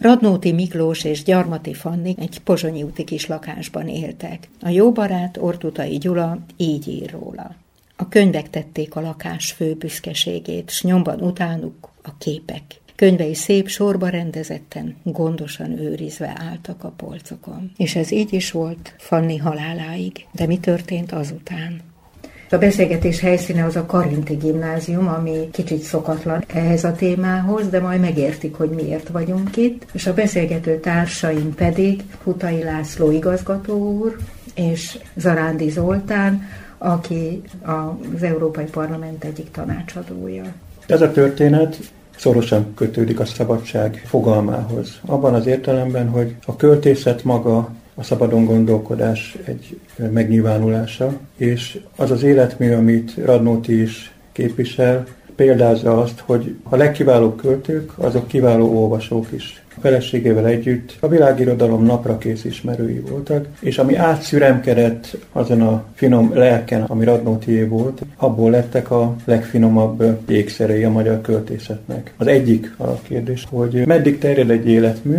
Radnóti Miklós és Gyarmati Fanni egy pozsonyi úti kis lakásban éltek. A jó barát Ortutai Gyula így ír róla. A könyvek tették a lakás fő büszkeségét, s nyomban utánuk a képek. Könyvei szép sorba rendezetten, gondosan őrizve álltak a polcokon. És ez így is volt Fanni haláláig. De mi történt azután? A beszélgetés helyszíne az a Karinti gimnázium, ami kicsit szokatlan ehhez a témához, de majd megértik, hogy miért vagyunk itt. És a beszélgető társaim pedig Hutai László igazgató úr és Zarándi Zoltán, aki az Európai Parlament egyik tanácsadója. Ez a történet szorosan kötődik a szabadság fogalmához. Abban az értelemben, hogy a költészet maga a szabadon gondolkodás egy megnyilvánulása, és az az életmű, amit Radnóti is képvisel, példázza azt, hogy a legkiválóbb költők, azok kiváló olvasók is. A feleségével együtt a világirodalom naprakész ismerői voltak, és ami átszüremkedett azon a finom lelken, ami Radnótié volt, abból lettek a legfinomabb jégszerei a magyar költészetnek. Az egyik a kérdés, hogy meddig terjed egy életmű,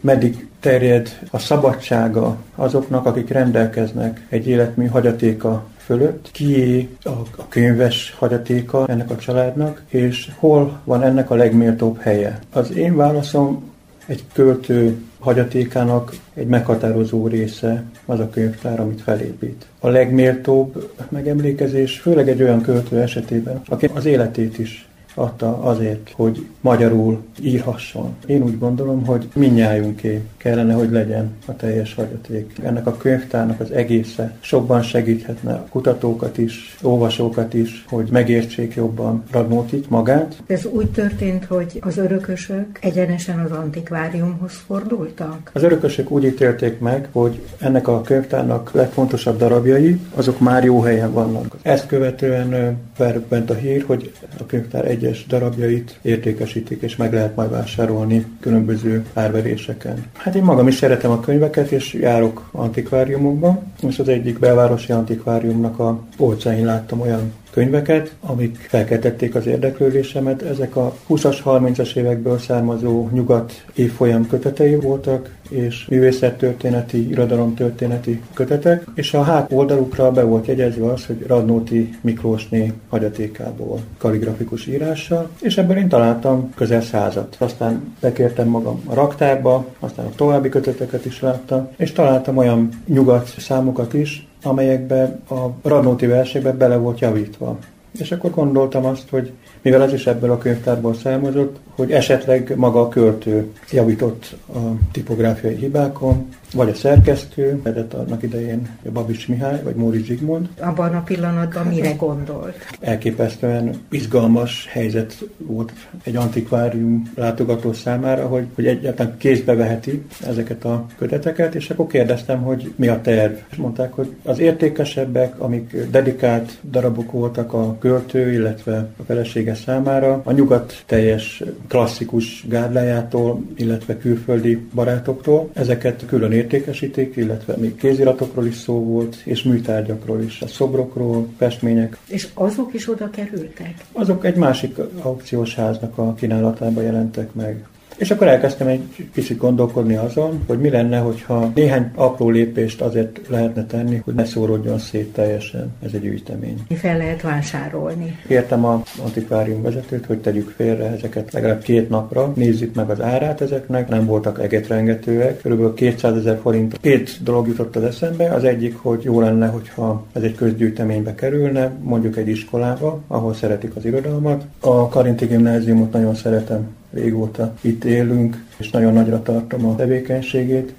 meddig terjed a szabadsága azoknak, akik rendelkeznek egy életmű hagyatéka fölött, kié a, a könyves hagyatéka ennek a családnak, és hol van ennek a legméltóbb helye. Az én válaszom egy költő hagyatékának egy meghatározó része az a könyvtár, amit felépít. A legméltóbb megemlékezés, főleg egy olyan költő esetében, aki az életét is adta azért, hogy magyarul írhasson. Én úgy gondolom, hogy minnyájunké kellene, hogy legyen a teljes hagyaték. Ennek a könyvtárnak az egésze sokban segíthetne a kutatókat is, olvasókat is, hogy megértsék jobban Radnótit magát. Ez úgy történt, hogy az örökösök egyenesen az antikváriumhoz fordultak? Az örökösök úgy ítélték meg, hogy ennek a könyvtárnak legfontosabb darabjai, azok már jó helyen vannak. Ezt követően felbent a hír, hogy a könyvtár egyes darabjait értékesítik, és meg lehet majd vásárolni különböző árveréseken. Hát én magam is szeretem a könyveket, és járok antikváriumokba, és az egyik belvárosi antikváriumnak a polcain láttam olyan könyveket, amik felkeltették az érdeklődésemet. Ezek a 20-as, 30-as évekből származó nyugat évfolyam kötetei voltak, és művészettörténeti, irodalomtörténeti kötetek, és a hát oldalukra be volt jegyezve az, hogy Radnóti Miklósné hagyatékából kaligrafikus írással, és ebből én találtam közel százat. Aztán bekértem magam a raktárba, aztán a további köteteket is láttam, és találtam olyan nyugat számokat is, amelyekbe a Radnóti versébe bele volt javítva. És akkor gondoltam azt, hogy mivel ez is ebből a könyvtárból származott, hogy esetleg maga a költő javított a tipográfiai hibákon, vagy a szerkesztő, mert annak idején Babis Mihály, vagy Móri Zsigmond. Abban a pillanatban mire gondolt? Elképesztően izgalmas helyzet volt egy antikvárium látogató számára, hogy, hogy egyáltalán kézbe veheti ezeket a köteteket, és akkor kérdeztem, hogy mi a terv. És mondták, hogy az értékesebbek, amik dedikált darabok voltak a költő, illetve a felesége számára, a nyugat teljes klasszikus gárdájától, illetve külföldi barátoktól, ezeket külön értékesíték, illetve még kéziratokról is szó volt, és műtárgyakról is, a szobrokról, festmények. És azok is oda kerültek? Azok egy másik aukciós háznak a kínálatába jelentek meg. És akkor elkezdtem egy kicsit gondolkodni azon, hogy mi lenne, hogyha néhány apró lépést azért lehetne tenni, hogy ne szóródjon szét teljesen ez egy gyűjtemény. Mi fel lehet vásárolni? Kértem a antikvárium vezetőt, hogy tegyük félre ezeket legalább két napra, nézzük meg az árát ezeknek, nem voltak egetrengetőek, kb. 200 ezer forint. Két dolog jutott az eszembe, az egyik, hogy jó lenne, hogyha ez egy közgyűjteménybe kerülne, mondjuk egy iskolába, ahol szeretik az irodalmat. A Karinti gimnáziumot nagyon szeretem régóta itt élünk, és nagyon nagyra tartom a tevékenységét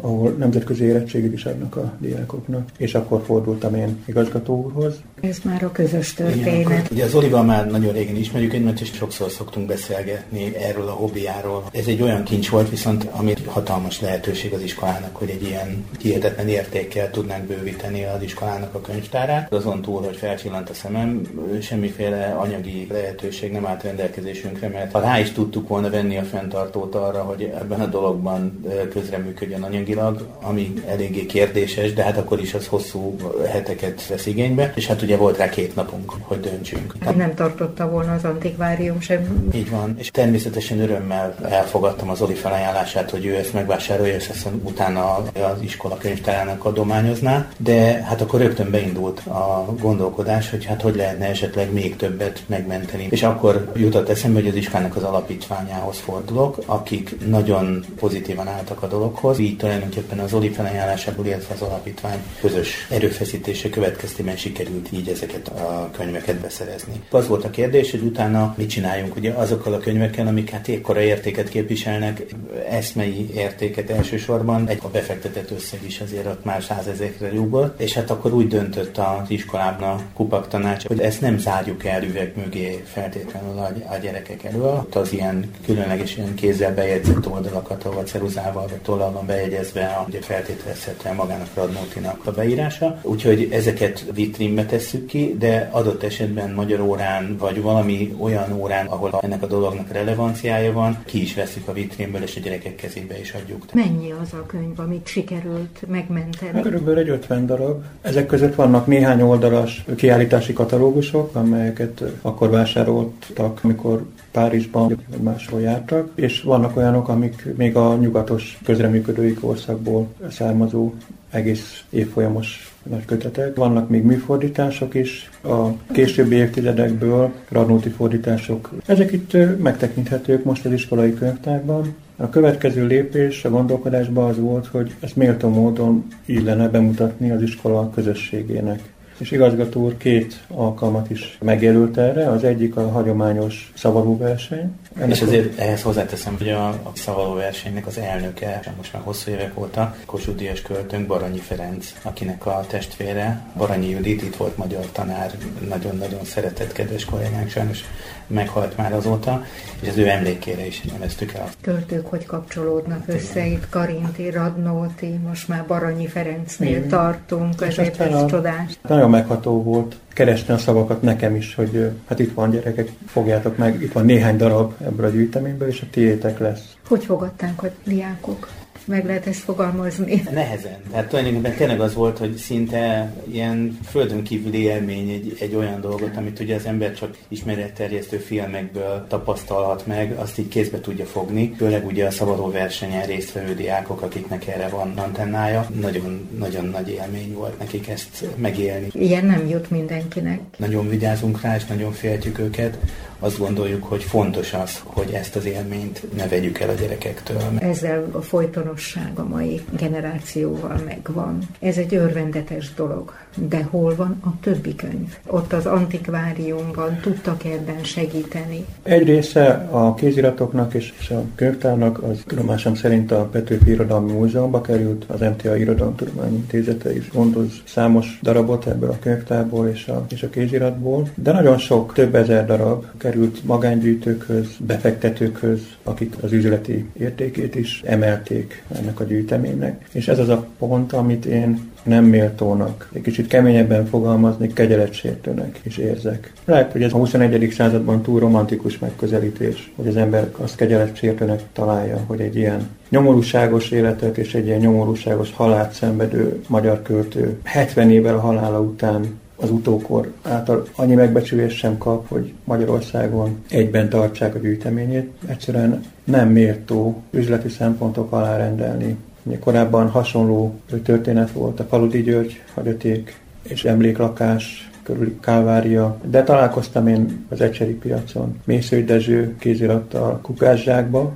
ahol nemzetközi érettségét is adnak a diákoknak, és akkor fordultam én igazgató úrhoz. Ez már a közös történet. Igen, ugye az Olival már nagyon régen ismerjük egymást, és sokszor szoktunk beszélgetni erről a hobbiáról. Ez egy olyan kincs volt, viszont ami hatalmas lehetőség az iskolának, hogy egy ilyen hihetetlen értékkel tudnánk bővíteni az iskolának a könyvtárát. Azon túl, hogy felcsillant a szemem, semmiféle anyagi lehetőség nem állt rendelkezésünkre, mert ha rá is tudtuk volna venni a fenntartót arra, hogy ebben a dologban közreműködjön anyagilag, ami eléggé kérdéses, de hát akkor is az hosszú heteket vesz igénybe, és hát ugye volt rá két napunk, hogy döntsünk. Nem tartotta volna az antikvárium sem. Így van, és természetesen örömmel elfogadtam az Oli felajánlását, hogy ő ezt megvásárolja, és ezt utána az iskola könyvtárának adományozná, de hát akkor rögtön beindult a gondolkodás, hogy hát hogy lehetne esetleg még többet megmenteni. És akkor jutott eszembe, hogy az iskolának az alapítványához fordulok, akik nagyon pozitívan álltak a dologhoz. Így tulajdonképpen az Oli felajánlásából, illetve az alapítvány közös erőfeszítése következtében sikerült így ezeket a könyveket beszerezni. Az volt a kérdés, hogy utána mit csináljunk ugye azokkal a könyvekkel, amik hát ekkora értéket képviselnek, eszmei értéket elsősorban, egy a befektetett összeg is azért ott már százezekre rúgott, és hát akkor úgy döntött az iskolában a kupak tanács, hogy ezt nem zárjuk el üveg mögé feltétlenül a, a gyerekek elől. Ott az ilyen különleges ilyen kézzel bejegyzett oldalakat, ahol ceruzával vagy tollal van bejegyezve, a, ugye feltételezhetően magának Radnótinak a beírása. Úgyhogy ezeket vitrínbe tesszük ki, de adott esetben magyar órán, vagy valami olyan órán, ahol ennek a dolognak relevanciája van, ki is veszik a vitrínből, és a gyerekek kezébe is adjuk. Mennyi az a könyv, amit sikerült megmenteni? Körülbelül egy 50 darab. Ezek között vannak néhány oldalas kiállítási katalógusok, amelyeket akkor vásároltak, amikor Párizsban vagy máshol jártak, és vannak olyanok, amik még a nyugatos közreműködői korszakból származó egész évfolyamos nagy kötetek. Vannak még műfordítások is, a későbbi évtizedekből Radnóti fordítások. Ezek itt megtekinthetők most az iskolai könyvtárban. A következő lépés a gondolkodásban az volt, hogy ezt méltó módon illene bemutatni az iskola közösségének és igazgató úr két alkalmat is megjelölt erre, az egyik a hagyományos szavalóverseny. Ennek és azért ehhez hozzáteszem, hogy a, a szavalóversenynek az elnöke, most már hosszú évek óta, Kossuth Díjas költőnk Baranyi Ferenc, akinek a testvére, Baranyi Judit, itt volt magyar tanár, nagyon-nagyon szeretett kedves kollégánk, sajnos meghalt már azóta, és az ő emlékére is neveztük el. Költők hogy kapcsolódnak össze, itt Karinti, Radnóti, most már Baranyi Ferencnél Igen. tartunk, ezért ez csodás. Nagyon megható volt keresni a szavakat nekem is, hogy hát itt van gyerekek, fogjátok meg, itt van néhány darab ebből a gyűjteményből, és a tiétek lesz. Hogy fogadták a diákok? Meg lehet ezt fogalmazni. Nehezen. Tehát tulajdonképpen tényleg az volt, hogy szinte ilyen földön kívüli élmény egy, egy olyan dolgot, amit ugye az ember csak ismeretterjesztő filmekből tapasztalhat meg, azt így kézbe tudja fogni. Főleg ugye a szabadó versenyen résztvevő diákok, akiknek erre van antennája. Nagyon, nagyon nagy élmény volt nekik ezt megélni. Ilyen nem jut mindenkinek. Nagyon vigyázunk rá, és nagyon féltjük őket azt gondoljuk, hogy fontos az, hogy ezt az élményt ne vegyük el a gyerekektől. Ezzel a folytonosság a mai generációval megvan. Ez egy örvendetes dolog. De hol van a többi könyv? Ott az antikváriumban tudtak ebben segíteni? Egy része a kéziratoknak és a könyvtárnak az tudomásom szerint a Petőfi Irodalmi Múzeumba került, az MTA Irodalomtudományi Intézete is gondoz számos darabot ebből a könyvtárból és a, és a kéziratból, de nagyon sok, több ezer darab került magángyűjtőkhöz, befektetőkhöz, akik az üzleti értékét is emelték ennek a gyűjteménynek. És ez az a pont, amit én nem méltónak, egy kicsit keményebben fogalmazni, kegyeletsértőnek is érzek. Lehet, hogy ez a 21. században túl romantikus megközelítés, hogy az ember azt kegyeletsértőnek találja, hogy egy ilyen nyomorúságos életet és egy ilyen nyomorúságos halált szenvedő magyar költő 70 évvel a halála után az utókor által annyi megbecsülést sem kap, hogy Magyarországon egyben tartsák a gyűjteményét. Egyszerűen nem méltó üzleti szempontok alá rendelni. Korábban hasonló történet volt a Faludi György hagyaték és emléklakás körüli Kálvária, de találkoztam én az Ecseri piacon Mészői Dezső kézirattal Kukászsákba,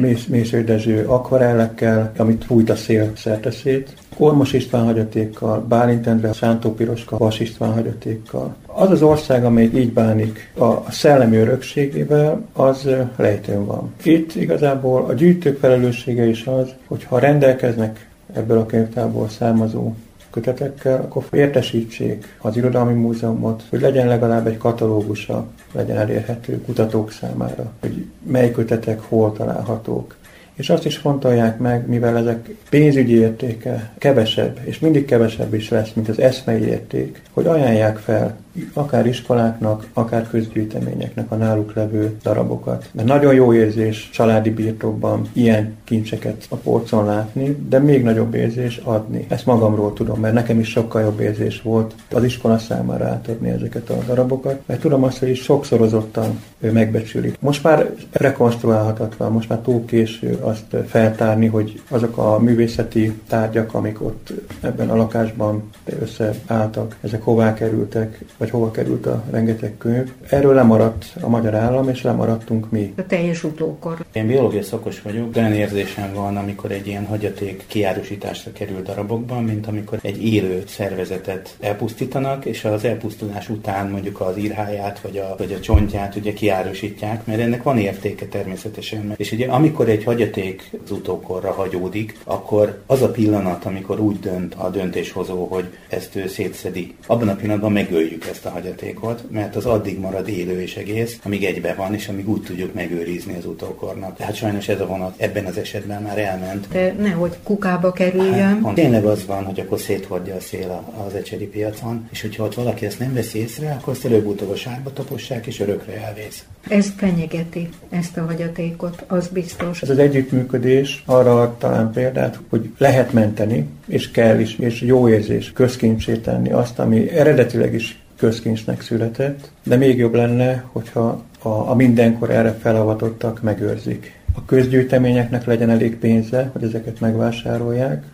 Mész, Mészői Dezső akvarellekkel, amit fújt a szél szerteszét, Kormos István hagyatékkal, Bálint Endre, Sántó Piroska, Vas István hagyatékkal. Az az ország, amely így bánik a szellemi örökségével, az lejtőn van. Itt igazából a gyűjtők felelőssége is az, hogy ha rendelkeznek ebből a könyvtárból származó kötetekkel, akkor értesítsék az Irodalmi Múzeumot, hogy legyen legalább egy katalógusa, legyen elérhető kutatók számára, hogy mely kötetek hol találhatók, és azt is fontolják meg, mivel ezek pénzügyi értéke kevesebb, és mindig kevesebb is lesz, mint az eszmei érték, hogy ajánlják fel akár iskoláknak, akár közgyűjteményeknek a náluk levő darabokat. Mert nagyon jó érzés családi birtokban ilyen kincseket a polcon látni, de még nagyobb érzés adni. Ezt magamról tudom, mert nekem is sokkal jobb érzés volt az iskola számára átadni ezeket a darabokat, mert tudom azt, hogy sokszorozottan megbecsülik. Most már rekonstruálhatatlan, most már túl késő azt feltárni, hogy azok a művészeti tárgyak, amik ott ebben a lakásban összeálltak, ezek hová kerültek, vagy hova került a rengeteg könyv. Erről lemaradt a magyar állam, és lemaradtunk mi. A teljes utókor. Én biológia szakos vagyok, de olyan érzésem van, amikor egy ilyen hagyaték kiárusításra kerül darabokban, mint amikor egy élő szervezetet elpusztítanak, és az elpusztulás után mondjuk az írháját, vagy a, vagy a csontját ugye kiárusítják, mert ennek van értéke természetesen. És ugye amikor egy hagyaték az utókorra hagyódik, akkor az a pillanat, amikor úgy dönt a döntéshozó, hogy ezt ő szétszedi, abban a pillanatban megöljük ezt a hagyatékot, mert az addig marad élő és egész, amíg egybe van, és amíg úgy tudjuk megőrizni az utókornak. Tehát sajnos ez a vonat ebben az esetben már elment. De nehogy kukába kerüljön. Hát, tényleg az van, hogy akkor széthordja a szél az ecseri piacon, és hogyha ott valaki ezt nem veszi észre, akkor ezt előbb-utóbb a sárba tapossák, és örökre elvész. Ez fenyegeti ezt a hagyatékot, az biztos. Ez az együttműködés arra talán példát, hogy lehet menteni, és kell is, és jó érzés közkincsé tenni azt, ami eredetileg is közkincsnek született, de még jobb lenne, hogyha a, a mindenkor erre felavatottak megőrzik. A közgyűjteményeknek legyen elég pénze, hogy ezeket megvásárolják,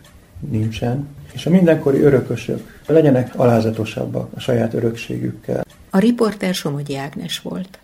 nincsen, és a mindenkori örökösök legyenek alázatosabbak a saját örökségükkel. A riporter Somogyi Ágnes volt.